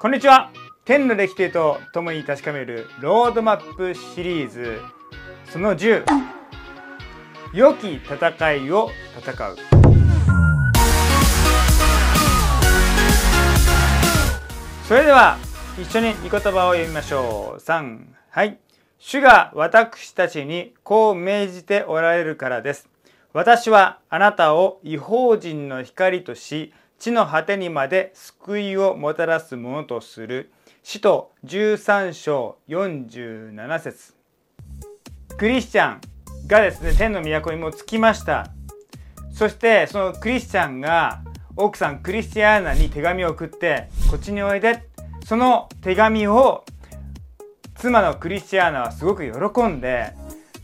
こんにちは。天の歴史と共に確かめるロードマップシリーズ。その10良き戦いを戦う。それでは一緒に御言葉を読みましょう。3はい。主が私たちにこう命じておられるからです。私はあなたを違法人の光とし地の果てにまで救いをもたらすものとする。使徒13章47節。クリスチャンがですね天の都にも着きました。そしてそのクリスチャンが奥さんクリスティアーナに手紙を送ってこっちにおいで。その手紙を妻のクリスティアーナはすごく喜んで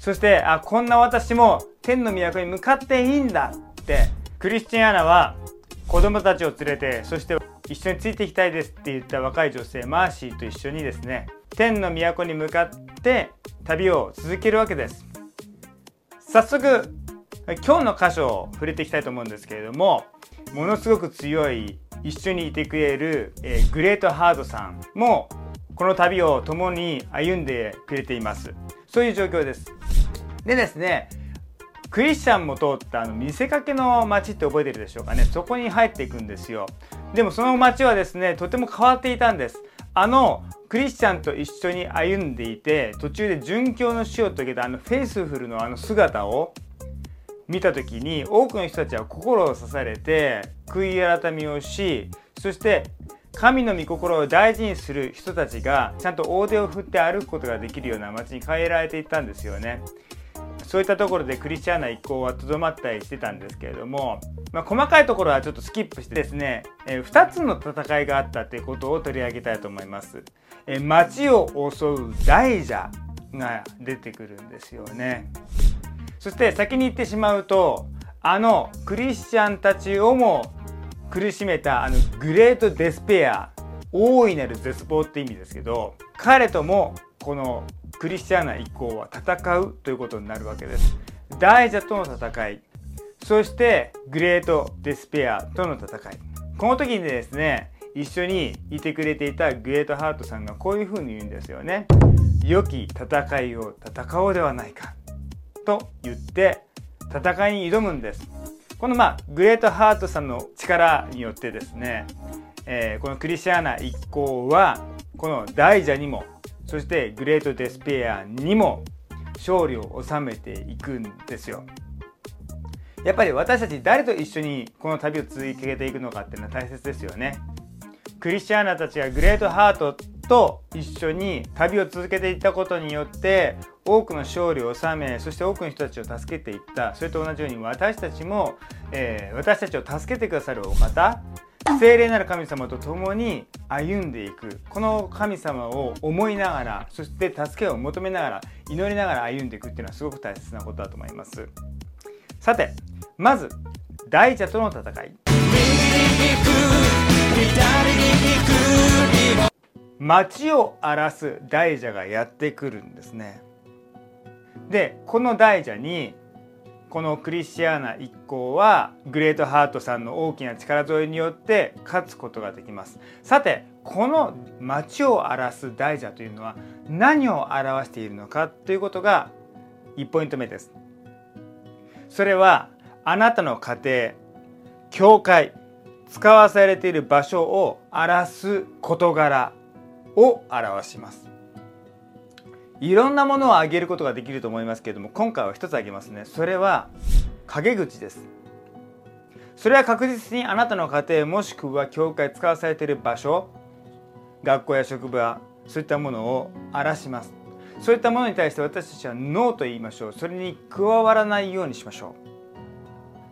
そしてあこんな私も天の都に向かっていいんだって。クリスティアナは子供たちを連れてそして一緒についていきたいですって言った若い女性マーシーと一緒にですね天の都に向かって旅を続けるわけです。早速今日の箇所を触れていきたいと思うんですけれどもものすごく強い一緒にいてくれる、えー、グレートハードさんもこの旅を共に歩んでくれています。そういう状況です。でですねクリスチャンも通ったあの見せかけの街って覚えてるでしょうかね。そこに入っていくんですよ。でもその街はですねとても変わっていたんです。あのクリスチャンと一緒に歩んでいて途中で殉教の死を遂げたあのフェイスフルのあの姿を見た時に多くの人たちは心を刺されて悔い改めをしそして神の御心を大事にする人たちがちゃんと大手を振って歩くことができるような街に変えられていったんですよね。そういったところでクリスチャーナ一行はとどまったりしてたんですけれども、まあ、細かいところはちょっとスキップしてですね、えー、2つの戦いがあったということを取り上げたいと思います。えー、街を襲う大蛇が出てくるんですよね。そして先に言ってしまうとあのクリスチャンたちをも苦しめたあのグレートデスペア大いなる絶望って意味ですけど彼ともこのクリスチャーナ以降は戦うということになるわけです。大蛇との戦い。そしてグレートデスペアとの戦い。この時にですね一緒にいてくれていたグレートハートさんがこういうふうに言うんですよね。良き戦いを戦おうではないか。と言って戦いに挑むんです。このまあグレートハートさんの力によってですね、えー、このクリスチャーナ一行はこの大蛇にもそしてグレートデスペアにも勝利を収めていくんですよ。やっぱり私たち誰と一緒にこの旅を続けていくのかっていうのは大切ですよね。クリスチャーナたちがグレートハートと一緒に旅を続けていったことによって多くの勝利を収めそして多くの人たちを助けていったそれと同じように私たちも、えー、私たちを助けてくださるお方聖霊なる神様と共に歩んでいく。この神様を思いながらそして助けを求めながら祈りながら歩んでいくっていうのはすごく大切なことだと思います。さてまず大蛇との戦い。街を荒らす大蛇がやってくるんですね。でこの大蛇にこのクリスチアーナ一行はグレートハートさんの大きな力添えによって勝つことができます。さてこの町を荒らす大蛇というのは何を表しているのかということが1ポイント目です。それはあなたの家庭教会使わされている場所を荒らす事柄を表します。いろんなものを挙げることができると思いますけれども今回は一つ挙げますね。それは陰口です。それは確実にあなたの家庭もしくは教会使わされている場所学校や職場そういったものを荒らします。そういったものに対して私たちはノーと言いましょう。それに加わらないようにしましょう。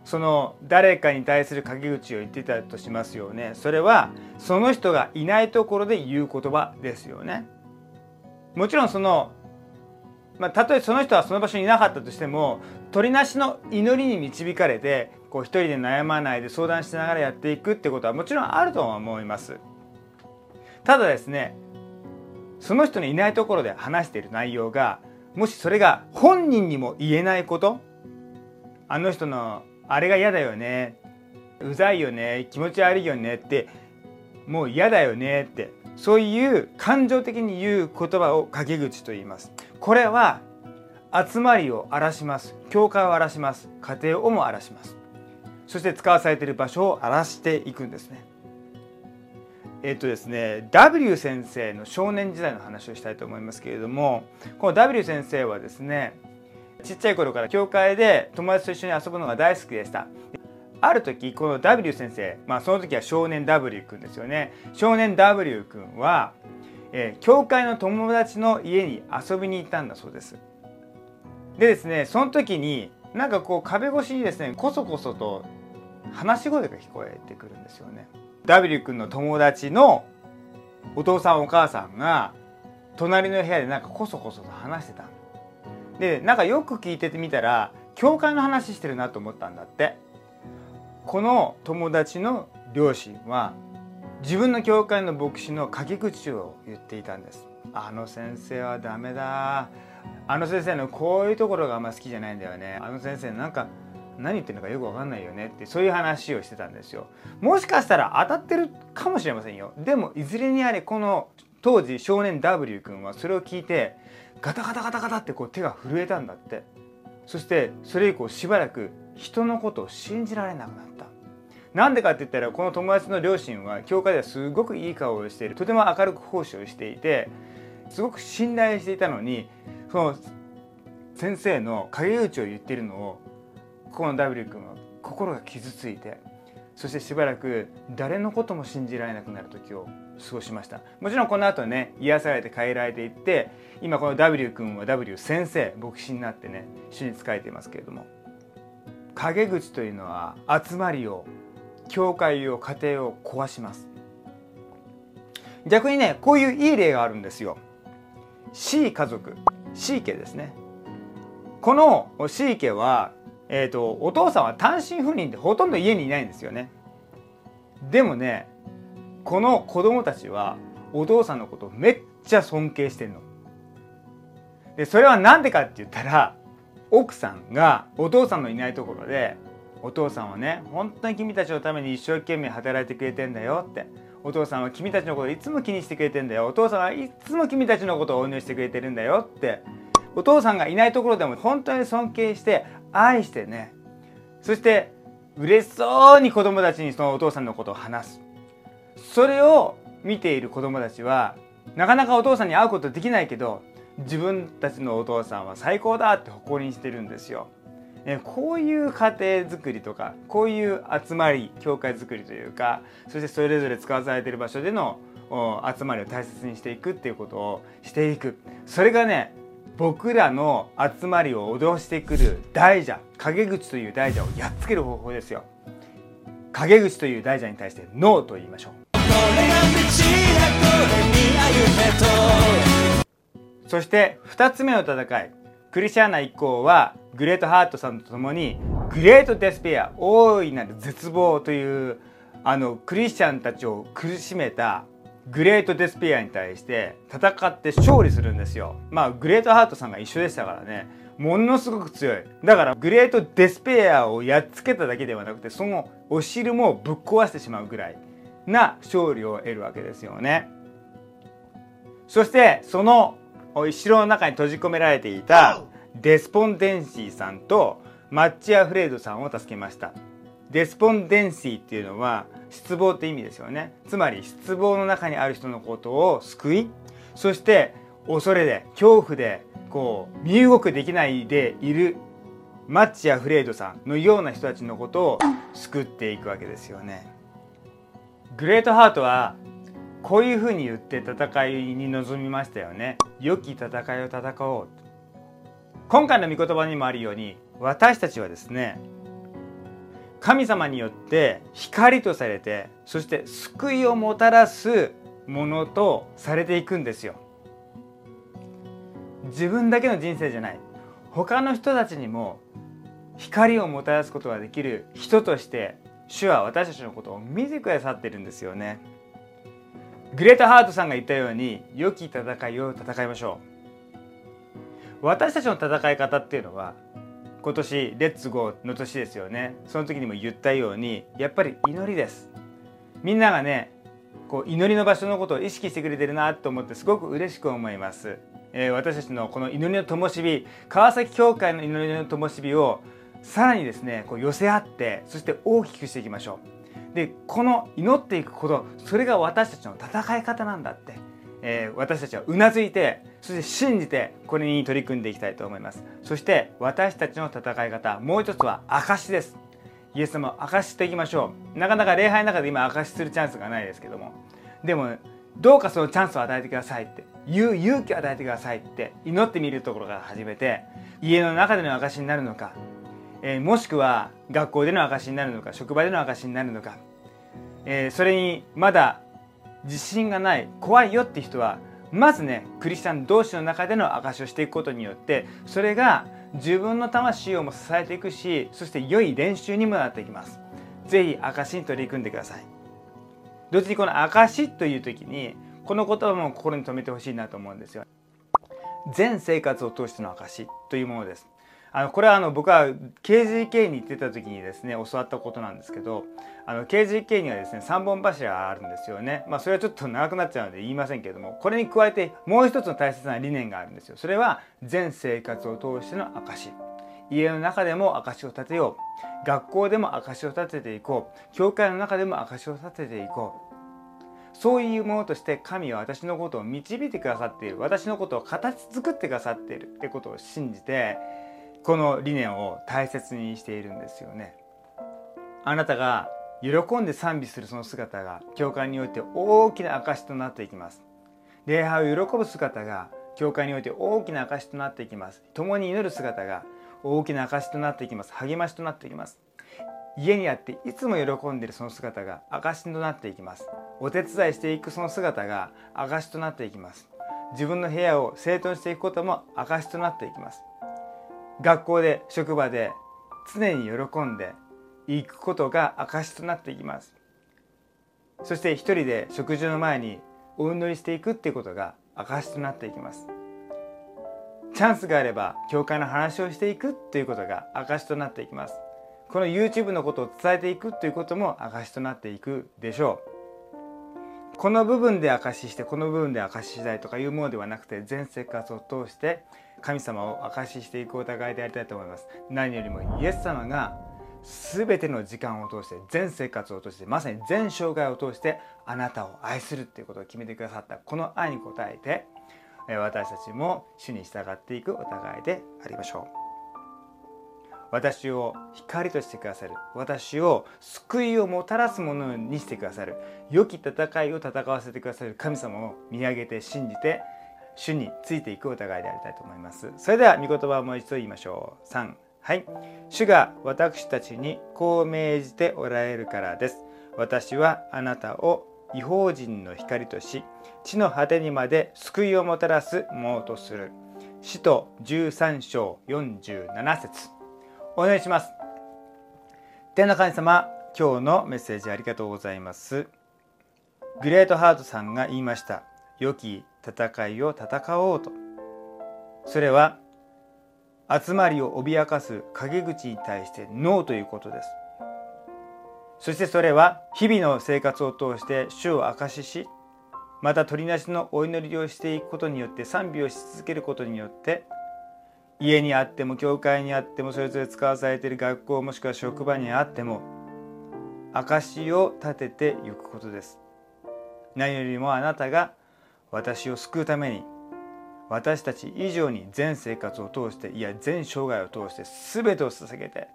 その誰かに対する陰口を言ってたとしますよね。それはその人がいないところで言う言葉ですよね。もちろんそのまあ、たとえその人はその場所にいなかったとしても鳥なしの祈りに導かれてこう一人で悩まないで相談しながらやっていくってことはもちろんあると思います。ただですねその人のいないところで話している内容がもしそれが本人にも言えないことあの人のあれが嫌だよねうざいよね気持ち悪いよねってもう嫌だよねってそういう感情的に言う言葉を陰口と言います。これは集まりを荒らします。教会を荒らします。家庭をも荒らします。そして使わされている場所を荒らしていくんですね。えっとですね W 先生の少年時代の話をしたいと思いますけれどもこの W 先生はですねちっちゃい頃から教会で友達と一緒に遊ぶのが大好きでした。ある時この W 先生まあその時は少年 W 君ですよね。少年 W 君は、えー、教会の友達の家に遊びに行ったんだそうです。でですねその時になんかこう壁越しにですねこそこそと話し声が聞こえてくるんですよね。W 君の友達のお父さんお母さんが隣の部屋でなんかこそこそと話してた。でなんかよく聞いててみたら教会の話してるなと思ったんだって。この友達の両親は自分の教会の牧師の書き口を言っていたんです。あの先生はダメだ。あの先生のこういうところがあんま好きじゃないんだよね。あの先生なんか何言ってるのかよく分かんないよね。ってそういう話をしてたんですよ。もしかしたら当たってるかもしれませんよ。でもいずれにあれこの当時少年 W 君はそれを聞いてガタガタガタガタってこう手が震えたんだって。そしてそれ以降しばらく人のことを信じられなくなった。なんでかって言ったらこの友達の両親は教会ではすごくいい顔をしている。とても明るく奉仕をしていてすごく信頼していたのにその先生の陰口を言っているのをこの W 君は心が傷ついてそしてしばらく誰のことも信じられなくなる時を過ごしました。もちろんこの後ね癒されて変えられていって今この W 君は W 先生牧師になってね主に仕えていますけれども。陰口というのは集まりを教会を家庭を壊します。逆にねこういういい例があるんですよ。C 家族。C 家ですね。この C 家は、えーと、お父さんは単身赴任でほとんど家にいないんですよね。でもねこの子供たちはお父さんのことをめっちゃ尊敬してるの。でそれは何でかって言ったら奥さんがお父さんのいないところでお父さんはね本当に君たちのために一生懸命働いてくれてんだよってお父さんは君たちのこといつも気にしてくれてんだよ。お父さんはいつも君たちのことを応援してくれてるんだよってお父さんがいないところでも本当に尊敬して愛してねそして嬉しそうに子供たちにそのお父さんのことを話す。それを見ている子供たちはなかなかお父さんに会うことできないけど自分たちのお父さんは最高だって誇りにしてるんですよ。こういう家庭づくりとかこういう集まり教会づくりというかそしてそれぞれ使わされている場所での集まりを大切にしていくっていうことをしていく。それがね僕らの集まりを脅してくる大蛇陰口という大蛇をやっつける方法ですよ。陰口という大蛇に対してノーと言いましょう。そして2つ目の戦い。クリスチャーナ一行はグレートハートさんと共にグレートデスペア大いなる絶望というあのクリスチャンたちを苦しめたグレートデスペアに対して戦って勝利するんですよ。まあグレートハートさんが一緒でしたからね。ものすごく強い。だからグレートデスペアをやっつけただけではなくてそのお汁もぶっ壊してしまうぐらいな勝利を得るわけですよね。そしてその城の中に閉じ込められていたデスポンデンシーさんとマッチアフレードさんを助けました。デスポンデンシーっていうのは失望って意味ですよね。つまり失望の中にある人のことを救いそして恐れで恐怖でこう身動きできないでいるマッチやフレードさんのような人たちのことを救っていくわけですよね。グレートハートはこういうふうに言って戦いに臨みましたよね。良き戦いを戦おう今回の御言葉にもあるように私たちはですね神様によって光とされてそして救いをもたらすものとされていくんですよ。自分だけの人生じゃない。他の人たちにも光をもたらすことができる人として主は私たちのことを見てくださってるんですよね。グレートハートさんが言ったように良き戦いを戦いましょう。私たちの戦い方っていうのは今年レッツゴーの年ですよね。その時にも言ったようにやっぱり祈りです。みんながねこう祈りの場所のことを意識してくれてるなと思ってすごく嬉しく思います、えー、私たちのこの祈りの灯火川崎教会の祈りの灯火をさらにですねこう寄せ合ってそして大きくしていきましょう。でこの祈っていくことそれが私たちの戦い方なんだって、えー、私たちはうなずいてそして信じてこれに取り組んでいきたいと思います。そして私たちの戦い方もう一つは証です。イエス様を証していきましょう。なかなか礼拝の中で今証しするチャンスがないですけども。でもどうかそのチャンスを与えてくださいって言う勇気を与えてくださいって祈ってみるところから始めて家の中での証になるのか、えー、もしくは学校での証になるのか職場での証になるのか、えー、それにまだ自信がない怖いよって人はまずねクリスチャン同士の中での証しをしていくことによってそれが自分の魂をも支えていくしそして良い練習にもなっていきます。是非証に取り組んでください。同時にこの証という時にこの言葉も心に留めてほしいなと思うんですよ。全生活を通しての証というものです。あのこれはあの僕は KGK に行ってた時にですね教わったことなんですけどあの KGK にはですね3本柱があるんですよね。まあそれはちょっと長くなっちゃうので言いませんけれどもこれに加えてもう一つの大切な理念があるんですよ。それは全生活を通しての証家の中でも証を立てよう。学校でも証を立てていこう。教会の中でも証を立てていこう。そういうものとして神は私のことを導いてくださっている。私のことを形作ってくださっているってことを信じてこの理念を大切にしているんですよね。あなたが喜んで賛美するその姿が教会において大きな証となっていきます。礼拝を喜ぶ姿が教会において大きな証となっていきます。共に祈る姿が大きな証となっていきます。励ましとなっていきます。家にあっていつも喜んでいるその姿が証となっていきます。お手伝いしていくその姿が証となっていきます。自分の部屋を整頓していくことも証となっていきます。学校で職場で常に喜んでいくことが証となっていきます。そして一人で食事の前にお祈りしていくっていうことが証となっていきます。チャンスがあれば教会の話をしていくということが証となっていきます。この YouTube のことを伝えていくということも証となっていくでしょう。この部分で証ししてこの部分で証ししたいとかいうものではなくて全生活を通して神様を証ししていくお互いでありたいと思います。何よりもイエス様が全ての時間を通して全生活を通してまさに全生涯を通してあなたを愛するっていうことを決めてくださった。この愛に応えて私たちも主に従っていくお互いでありましょう。私を光としてくださる。私を救いをもたらすものにしてくださる。良き戦いを戦わせてくださる神様を見上げて信じて主についていくお互いでありたいと思います。それでは御言葉をもう一度言いましょう。3はい。主が私たちにこう命じておられるからです。私はあなたを違法人の光とし地の果てにまで救いをもたらすものとする。使徒13章47節。お願いします。天の神様今日のメッセージありがとうございます。グレートハートさんが言いました。良き戦いを戦おうと。それは集まりを脅かす陰口に対してノーということです。そしてそれは日々の生活を通して主を証ししまた取りなしのお祈りをしていくことによって賛美をし続けることによって家にあっても教会にあってもそれぞれ使わされている学校もしくは職場にあっても証しを立てていくことです。何よりもあなたが私を救うために私たち以上に全生活を通していや全生涯を通して全てを捧げて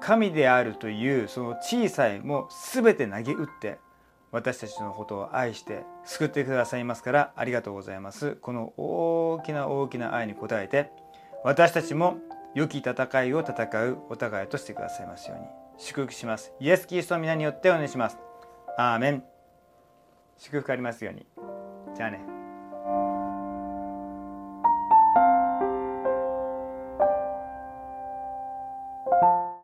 神であるというその小さいも全て投げ打って私たちのことを愛して救ってくださいますからありがとうございます。この大きな大きな愛に応えて私たちも良き戦いを戦うお互いとしてくださいますように。祝福します。イエス・キリストの皆によってお願いします。アーメン。祝福ありますように。じゃあね